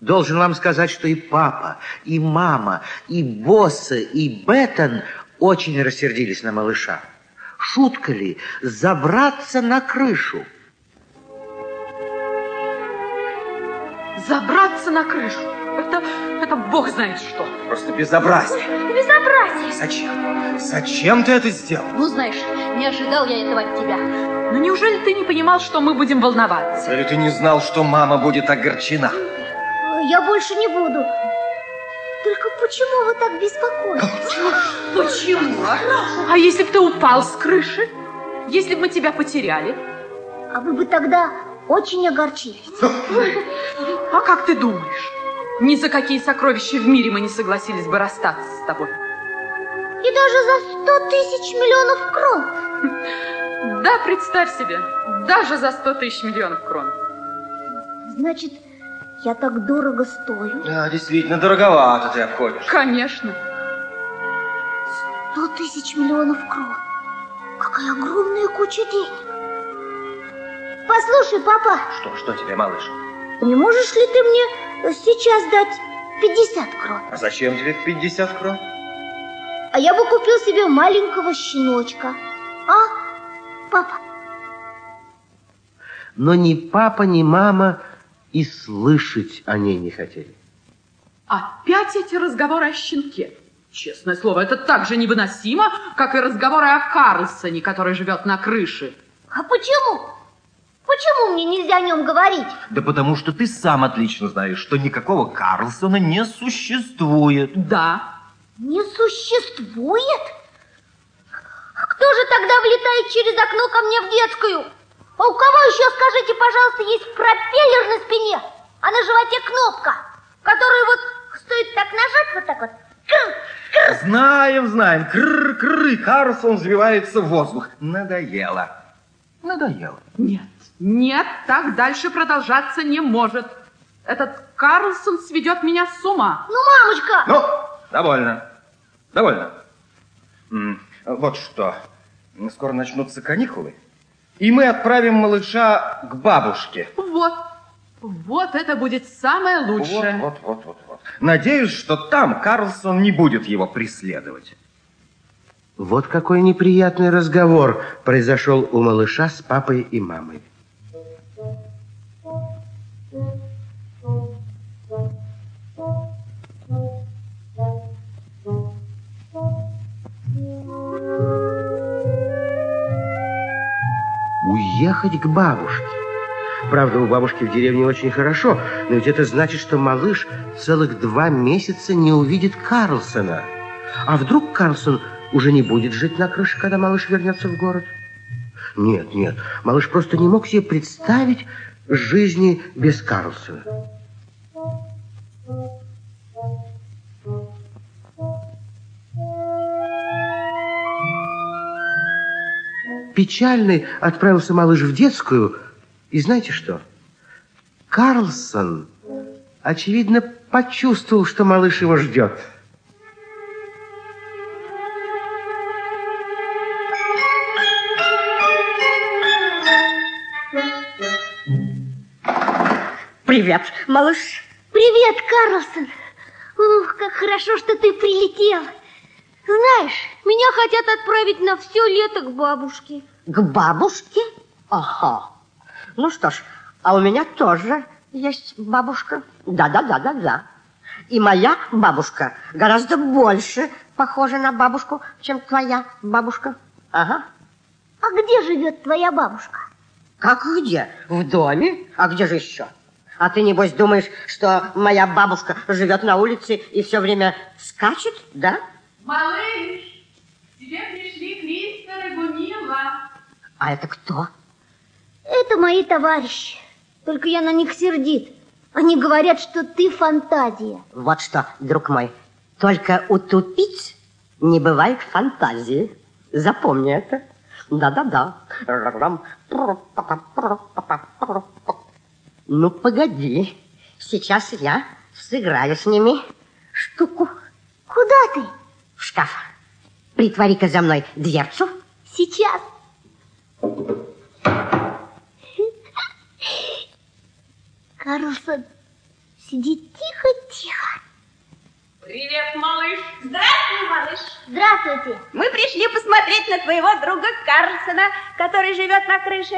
Должен вам сказать, что и папа, и мама, и боссы, и Беттон очень рассердились на малыша. Шутка ли забраться на крышу? Забраться на крышу? Это, это бог знает что. Просто безобразие. Безобразие. Зачем? Зачем ты это сделал? Ну, знаешь, не ожидал я этого от тебя. Ну, неужели ты не понимал, что мы будем волноваться? Или ты не знал, что мама будет огорчена? Я больше не буду. Только почему вы так беспокоитесь? Почему? А если бы ты упал с крыши? Если бы мы тебя потеряли? А вы бы тогда очень огорчились. А как ты думаешь? Ни за какие сокровища в мире мы не согласились бы расстаться с тобой. И даже за сто тысяч миллионов крон. Да, представь себе, даже за сто тысяч миллионов крон. Значит, я так дорого стою. Да, действительно, дороговато ты обходишь. Конечно. Сто тысяч миллионов крон. Какая огромная куча денег. Послушай, папа. Что, что тебе, малыш? Не можешь ли ты мне сейчас дать 50 крон? А зачем тебе 50 крон? А я бы купил себе маленького щеночка. А, папа? Но ни папа, ни мама и слышать о ней не хотели. Опять эти разговоры о щенке. Честное слово, это так же невыносимо, как и разговоры о Карлсоне, который живет на крыше. А почему? Почему мне нельзя о нем говорить? Да потому что ты сам отлично знаешь, что никакого Карлсона не существует. Да. Не существует? Кто же тогда влетает через окно ко мне в детскую? А у кого еще, скажите, пожалуйста, есть пропеллер на спине, а на животе кнопка, которую вот стоит так нажать, вот так вот. Знаем, знаем. Крр, крр, и Карлсон взвивается в воздух. Надоело. Надоело. Нет, нет, так дальше продолжаться не может. Этот Карлсон сведет меня с ума. Ну, мамочка! Ну, довольно. Довольно. Вот что. Скоро начнутся каникулы. И мы отправим малыша к бабушке. Вот, вот это будет самое лучшее. Вот, вот, вот, вот, вот. Надеюсь, что там Карлсон не будет его преследовать. Вот какой неприятный разговор произошел у малыша с папой и мамой. Уехать к бабушке. Правда, у бабушки в деревне очень хорошо, но ведь это значит, что малыш целых два месяца не увидит Карлсона. А вдруг Карлсон уже не будет жить на крыше, когда малыш вернется в город? Нет, нет, малыш просто не мог себе представить жизни без Карлсона. Печальный отправился малыш в детскую, и знаете что? Карлсон, очевидно, почувствовал, что малыш его ждет. Привет, малыш. Привет, Карлсон. Ух, как хорошо, что ты прилетел. Знаешь, меня хотят отправить на все лето к бабушке. К бабушке? Ага. Ну что ж, а у меня тоже есть бабушка. Да-да-да-да-да. И моя бабушка гораздо больше похожа на бабушку, чем твоя бабушка. Ага. А где живет твоя бабушка? Как где? В доме? А где же еще? А ты, небось, думаешь, что моя бабушка живет на улице и все время скачет, да? Малыш, к тебе пришли Кристер и Гунила. А это кто? Это мои товарищи. Только я на них сердит. Они говорят, что ты фантазия. Вот что, друг мой, только у тупиц не бывает фантазии. Запомни это. Да-да-да. Ну, погоди. Сейчас я сыграю с ними штуку. Куда ты? В шкаф. Притвори-ка за мной дверцу. Сейчас. Карлсон Сиди тихо-тихо. Привет, малыш. Здравствуй, малыш. Здравствуйте. Мы пришли посмотреть на твоего друга Карлсона, который живет на крыше.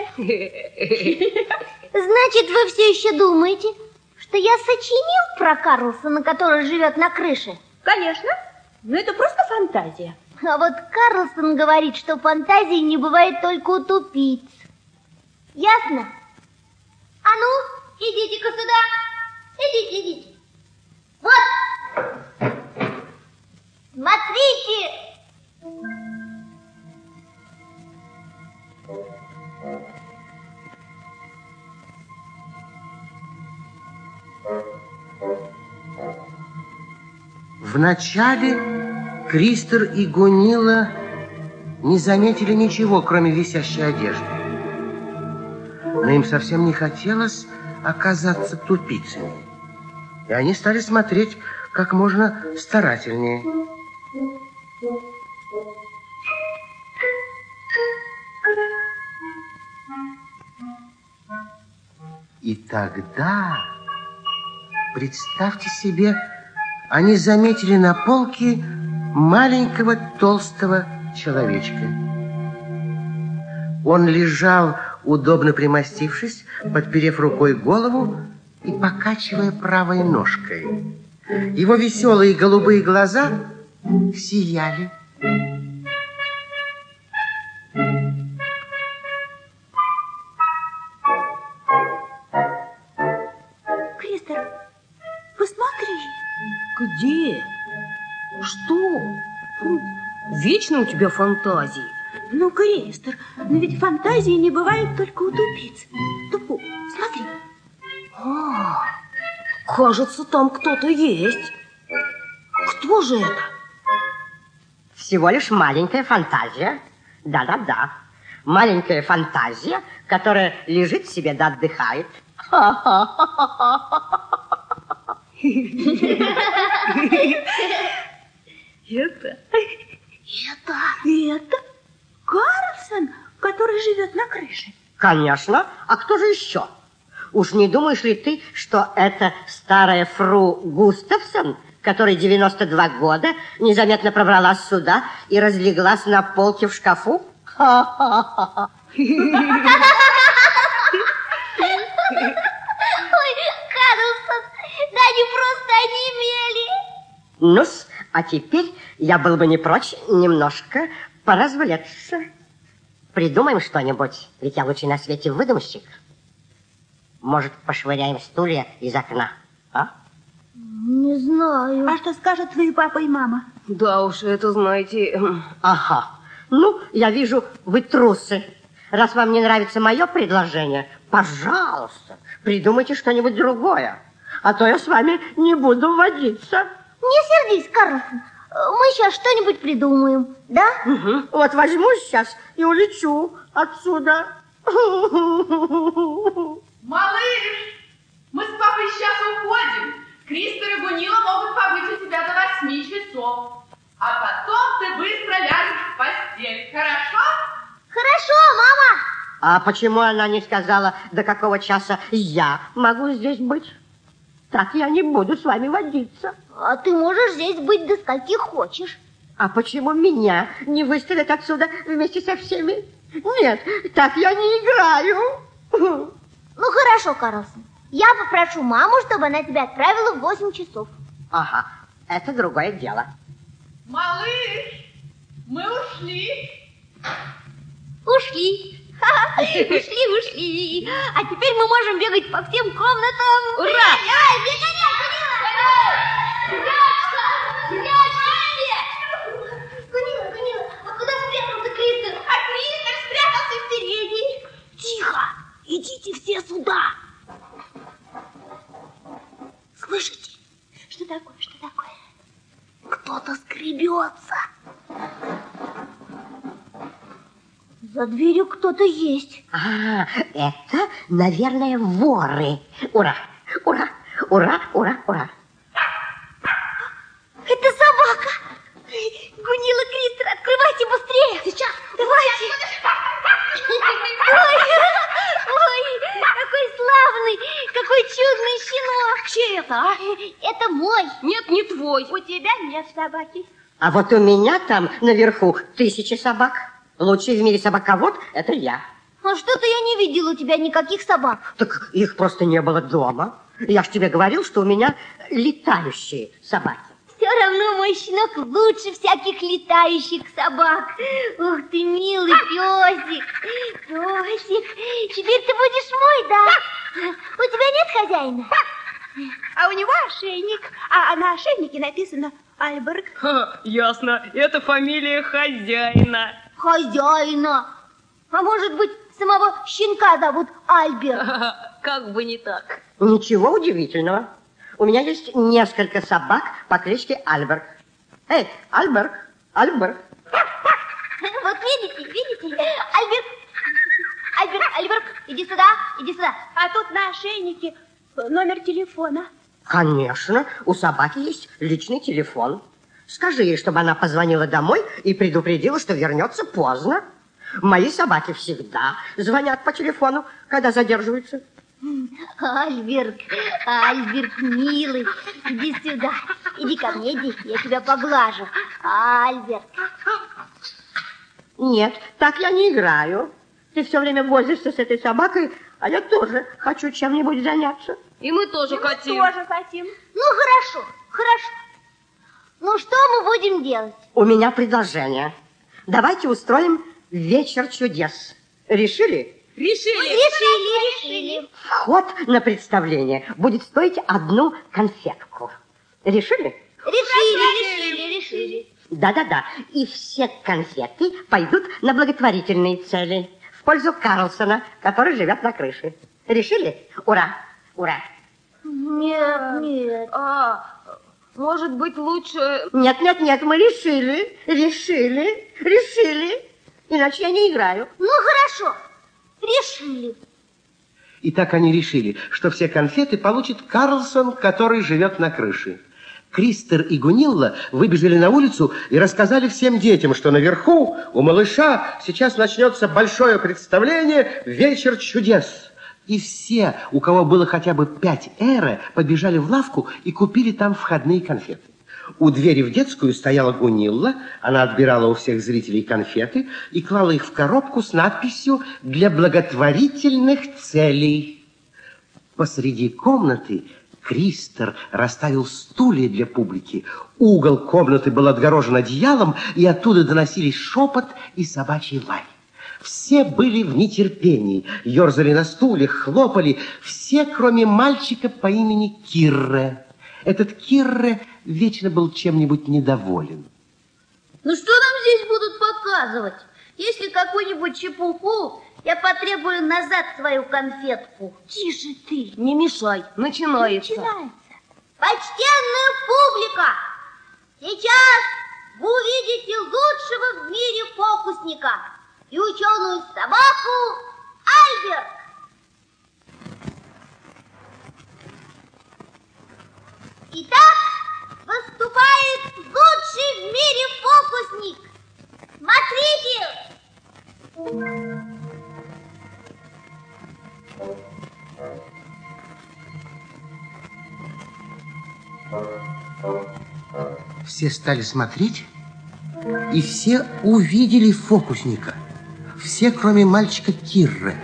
Значит, вы все еще думаете, что я сочинил про Карлсона, который живет на крыше? Конечно, но это просто фантазия. А вот Карлсон говорит, что фантазии не бывает только у тупиц. Ясно? А ну, идите-ка сюда. Идите, идите. Вот. Смотрите. Вначале Кристер и Гунила не заметили ничего, кроме висящей одежды. Но им совсем не хотелось оказаться тупицами. И они стали смотреть как можно старательнее. И тогда, представьте себе, они заметили на полке маленького толстого человечка. Он лежал, удобно примостившись, подперев рукой голову и покачивая правой ножкой. Его веселые голубые глаза сияли. Вечно у тебя фантазии. Ну, Кристер, но ведь фантазии не бывают только у тупиц. Тупу, смотри. А, кажется, там кто-то есть. Кто же это? Всего лишь маленькая фантазия. Да-да-да. Маленькая фантазия, которая лежит себе да отдыхает. Это? Это? Это? Карлсон, который живет на крыше. Конечно. А кто же еще? Уж не думаешь ли ты, что это старая фру Густавсон, которой 92 года, незаметно пробралась сюда и разлеглась на полке в шкафу? Ой, Карлсон, да они просто онемели. ну а теперь я был бы не прочь немножко поразвлекаться. Придумаем что-нибудь, ведь я лучший на свете выдумщик. Может, пошвыряем стулья из окна, а? Не знаю. А что скажут твои папа и мама? Да уж, это, знаете... Ага. Ну, я вижу, вы трусы. Раз вам не нравится мое предложение, пожалуйста, придумайте что-нибудь другое. А то я с вами не буду водиться. Не сердись, Карлсон. Мы сейчас что-нибудь придумаем, да? Мгм. Вот возьму сейчас и улечу отсюда. Малыш, мы с папой сейчас уходим. Кристер и Гунила могут побыть у тебя до восьми часов. А потом ты быстро ляжешь в постель, хорошо? Хорошо, мама. А почему она не сказала, до какого часа я могу здесь быть? Так я не буду с вами водиться. А ты можешь здесь быть до скольки хочешь. А почему меня не выставят отсюда вместе со всеми? Нет, так я не играю. Ну, хорошо, Карлсон. Я попрошу маму, чтобы она тебя отправила в 8 часов. Ага, это другое дело. Малыш, мы ушли. Ушли. Ушли, ушли. А теперь мы можем бегать по всем комнатам. Ура! Ай, бегай, Прячься! Прячься все! Гунила, Гунила, а куда спрятался Кристер? А Кристер спрятался в передней. Тихо! Идите все сюда! Слышите? Что такое, что такое? Кто-то скребется. За дверью кто-то есть. А, это, наверное, воры. Ура, ура, ура, ура, ура. Это собака. Гунила, Кристер, открывайте быстрее. Сейчас. Давайте. Ой, ой, какой славный, какой чудный щенок. Чей это, а? Это мой. Нет, не твой. У тебя нет собаки. А вот у меня там наверху тысячи собак. Лучший в мире собаковод – это я. А что-то я не видела у тебя никаких собак. Так их просто не было дома. Я ж тебе говорил, что у меня летающие собаки. Все равно мой щенок лучше всяких летающих собак. Ух ты, милый песик. Песик, теперь ты будешь мой, да? У тебя нет хозяина? А у него ошейник, а на ошейнике написано Альберг. Ха, ясно, это фамилия хозяина. Хозяина. А может быть, самого щенка зовут Альберт? Как бы не так. Ничего удивительного. У меня есть несколько собак по кличке Альберг. Эй, Альберг, Альберг. Вот видите, видите? Альберт, Альберт, Альберт, иди сюда, иди сюда. А тут на ошейнике номер телефона. Конечно, у собаки есть личный телефон. Скажи ей, чтобы она позвонила домой и предупредила, что вернется поздно. Мои собаки всегда звонят по телефону, когда задерживаются. Альберт, Альберт, милый, иди сюда. Иди ко мне, иди, я тебя поглажу. Альберт. Нет, так я не играю. Ты все время возишься с этой собакой, а я тоже хочу чем-нибудь заняться. И мы тоже хотим. Тоже хотим. Ну, хорошо, хорошо. Ну, что мы будем делать? У меня предложение. Давайте устроим вечер чудес. Решили? Решили. Решили, решили. Вход на представление будет стоить одну конфетку. Решили? Решили, решили, решили. Да-да-да. И все конфеты пойдут на благотворительные цели. В пользу Карлсона, который живет на крыше. Решили? Ура! Ура! Нет, нет. А, может быть, лучше... Нет, нет, нет, мы решили, решили, решили. Иначе я не играю. Ну, хорошо, решили. И так они решили, что все конфеты получит Карлсон, который живет на крыше. Кристер и Гунилла выбежали на улицу и рассказали всем детям, что наверху у малыша сейчас начнется большое представление «Вечер чудес». И все, у кого было хотя бы пять эра, побежали в лавку и купили там входные конфеты. У двери в детскую стояла Гунилла, она отбирала у всех зрителей конфеты и клала их в коробку с надписью «Для благотворительных целей». Посреди комнаты Кристер расставил стулья для публики. Угол комнаты был отгорожен одеялом, и оттуда доносились шепот и собачий лай. Все были в нетерпении, ерзали на стульях, хлопали, все, кроме мальчика по имени Кирре. Этот Кирре вечно был чем-нибудь недоволен. Ну, что нам здесь будут показывать? Если какую-нибудь чепуху, я потребую назад свою конфетку. Тише ты. Не мешай, начинается. Начинается. Почтенная публика, сейчас вы увидите лучшего в мире фокусника и ученую собаку Альберт. Итак, выступает лучший в мире фокусник. Смотрите! Все стали смотреть, и все увидели фокусника. Все, кроме мальчика Кирра.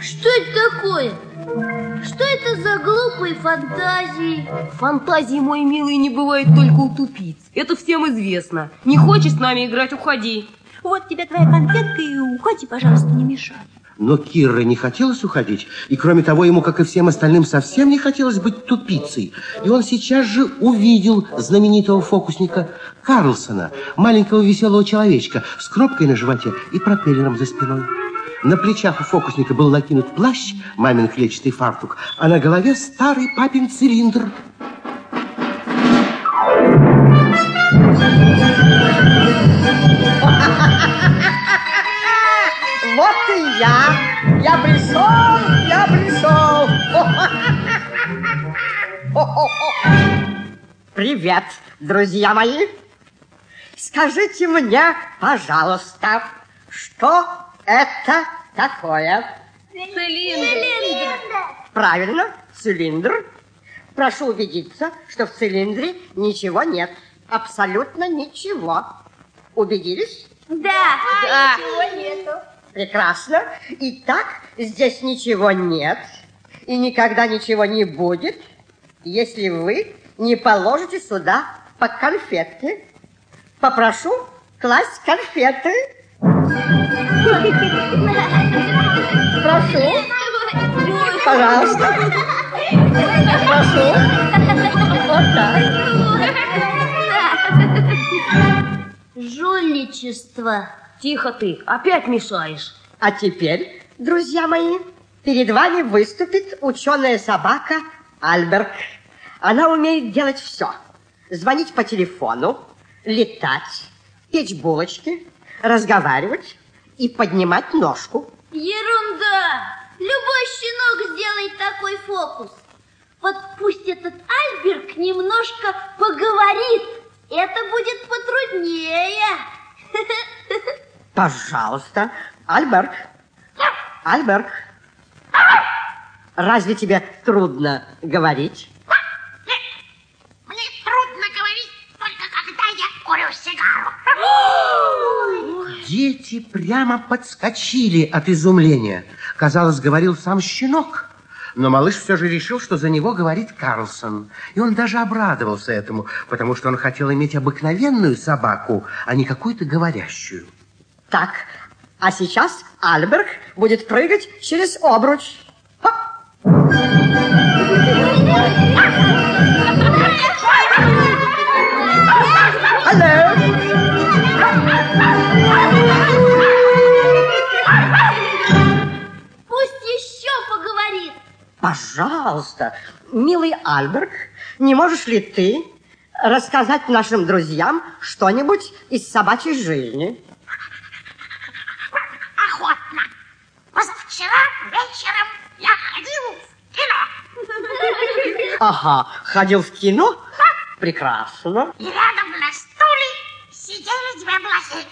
Что это такое? Что это за глупые фантазии? Фантазии, мой милый, не бывает только у тупиц. Это всем известно. Не хочешь с нами играть, уходи. Вот тебе твоя конфетка и уходи, пожалуйста, не мешай. Но Кирра не хотелось уходить, и кроме того, ему, как и всем остальным, совсем не хотелось быть тупицей. И он сейчас же увидел знаменитого фокусника Карлсона, маленького веселого человечка с кропкой на животе и пропеллером за спиной. На плечах у фокусника был накинут плащ, мамин клетчатый фартук, а на голове старый папин цилиндр. Вот и я. Я пришел, я пришел. Привет, друзья мои. Скажите мне, пожалуйста, что это такое? Цилиндр. правильно, цилиндр. Прошу убедиться, что в цилиндре ничего нет. Абсолютно ничего. Убедились? Да. Да. Ничего нету. Прекрасно. Итак, здесь ничего нет и никогда ничего не будет, если вы не положите сюда по конфетке. Попрошу класть конфеты. Прошу. Пожалуйста. Прошу. Вот так. Жульничество. Тихо ты, опять мешаешь. А теперь, друзья мои, перед вами выступит ученая собака Альберт. Она умеет делать все. Звонить по телефону, летать, печь булочки, разговаривать и поднимать ножку. Ерунда! Любой щенок сделает такой фокус. Вот пусть этот Альберг немножко поговорит. Это будет потруднее. Пожалуйста, Альберт. Альберт. Разве тебе трудно говорить? Мне трудно говорить только когда я курю сигару. Дети прямо подскочили от изумления. Казалось, говорил сам щенок. Но малыш все же решил, что за него говорит Карлсон. И он даже обрадовался этому, потому что он хотел иметь обыкновенную собаку, а не какую-то говорящую. Так, а сейчас Альберг будет прыгать через обруч. Хоп. Пусть еще поговорит. Пожалуйста, милый Альберг, не можешь ли ты рассказать нашим друзьям что-нибудь из собачьей жизни? Позавчера вечером я ходил в кино. Ага, ходил в кино? Прекрасно. И рядом на стуле сидели две блохи.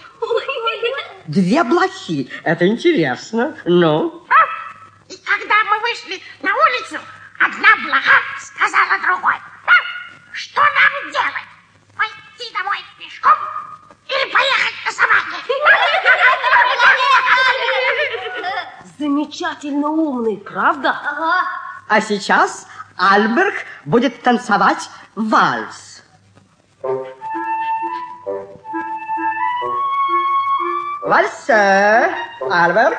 Две блохи. Это интересно. Ну, И когда мы вышли на улицу, одна блоха сказала другой. Что нам делать? Пойти домой пешком или поехать на собаке? Замечательно умный, правда? Ага. а сейчас Альберг будет танцевать вальс. Вальс, Альберг.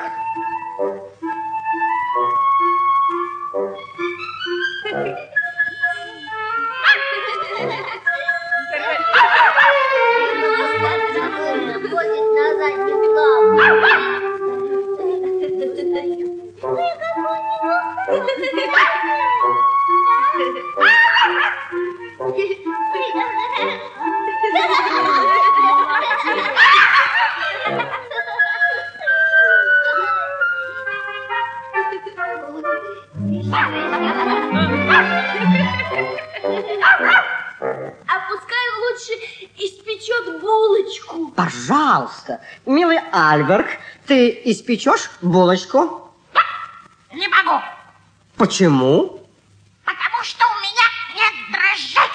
Пожалуйста, милый Альберг, ты испечешь булочку? Не могу, Почему? потому что у меня нет дрожжей.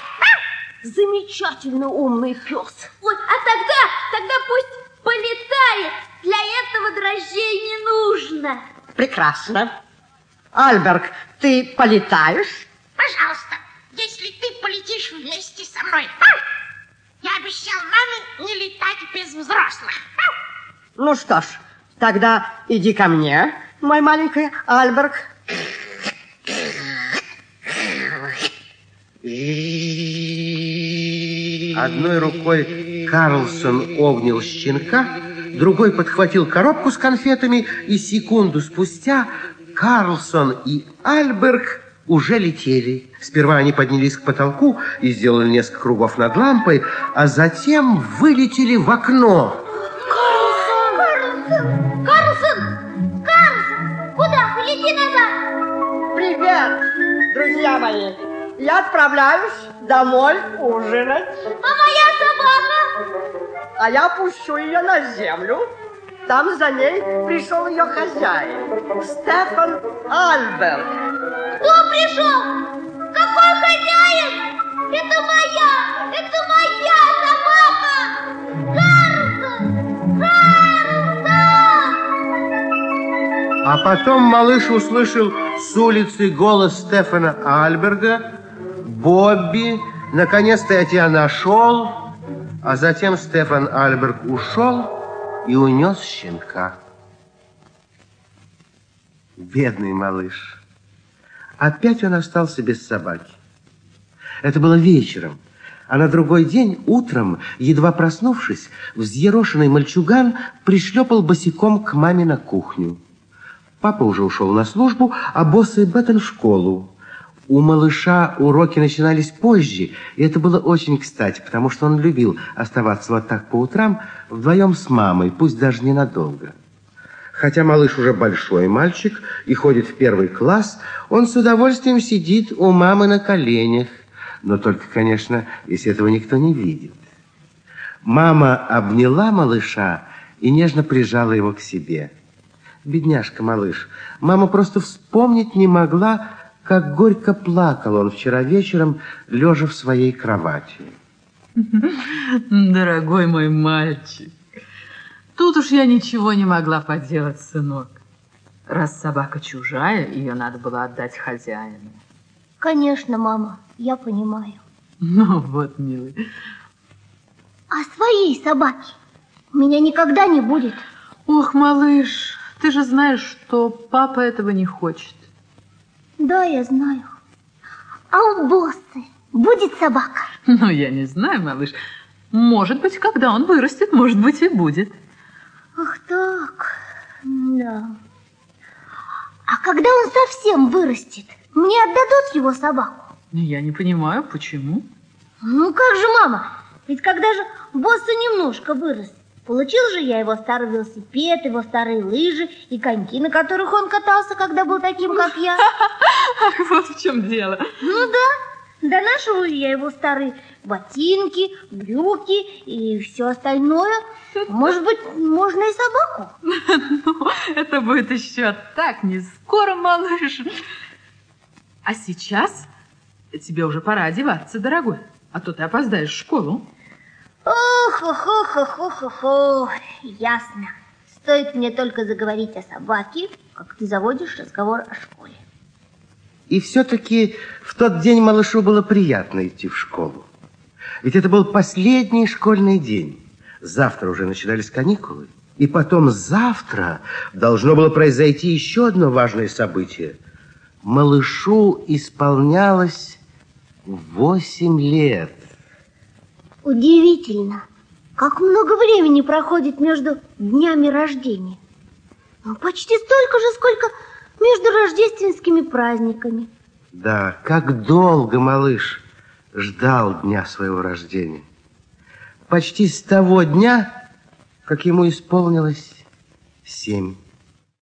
Замечательно умный пес. Ой, а тогда, тогда пусть полетает. Для этого дрожжей не нужно. Прекрасно. Альберг, ты полетаешь? Пожалуйста, если ты полетишь вместе со мной. Я обещал маме не летать без взрослых. Ну что ж, тогда иди ко мне, мой маленький Альберг. Одной рукой Карлсон обнял щенка, другой подхватил коробку с конфетами, и секунду спустя Карлсон и Альберг уже летели. Сперва они поднялись к потолку и сделали несколько кругов над лампой, а затем вылетели в окно. Карлсон! Карлсон! Карлсон! Куда? Лети назад! Привет, друзья мои. Я отправляюсь домой ужинать, А моя собака? а я пущу ее на землю. Там за ней пришел ее хозяин, Стефан Альберт. Кто пришел? Какой хозяин? Это моя! Это моя собака! Карлсон! Карлсон! А потом малыш услышал с улицы голос Стефана Альберга. «Бобби, наконец-то я тебя нашел!» А затем Стефан Альберг ушел и унес щенка. Бедный малыш. Опять он остался без собаки. Это было вечером. А на другой день, утром, едва проснувшись, взъерошенный мальчуган пришлепал босиком к маме на кухню. Папа уже ушел на службу, а босс и Беттон в школу. У малыша уроки начинались позже, и это было очень кстати, потому что он любил оставаться вот так по утрам вдвоем с мамой, пусть даже ненадолго. Хотя малыш уже большой мальчик и ходит в первый класс, он с удовольствием сидит у мамы на коленях, но только, конечно, если этого никто не видит. Мама обняла малыша и нежно прижала его к себе. Бедняжка малыш, мама просто вспомнить не могла, как горько плакал он вчера вечером, лежа в своей кровати. Дорогой мой мальчик, тут уж я ничего не могла поделать, сынок. Раз собака чужая, ее надо было отдать хозяину. Конечно, мама, я понимаю. Ну вот, милый. А своей собаки у меня никогда не будет. Ох, малыш, ты же знаешь, что папа этого не хочет. Да, я знаю. А у босса будет собака? Ну, я не знаю, малыш. Может быть, когда он вырастет, может быть, и будет. Ах так, да. А когда он совсем вырастет, мне отдадут его собаку? Я не понимаю, почему. Ну как же, мама? Ведь когда же босса немножко вырос, получил же я его старый велосипед, его старые лыжи и коньки, на которых он катался, когда был таким, как я. Вот в чем дело. Ну да, донашиваю я его старые ботинки, брюки и все остальное. Может быть, можно и собаку? Ну, это будет еще так не скоро, малыш. А сейчас тебе уже пора одеваться, дорогой, а то ты опоздаешь в школу. Ох, ох, ох, ох, ох, ох, ох. ясно. Стоит мне только заговорить о собаке, как ты заводишь разговор о школе. И все-таки в тот день малышу было приятно идти в школу. Ведь это был последний школьный день. Завтра уже начинались каникулы. И потом завтра должно было произойти еще одно важное событие. Малышу исполнялось восемь лет. Удивительно, как много времени проходит между днями рождения. Ну, почти столько же, сколько между рождественскими праздниками. Да, как долго малыш ждал дня своего рождения. Почти с того дня, как ему исполнилось семь.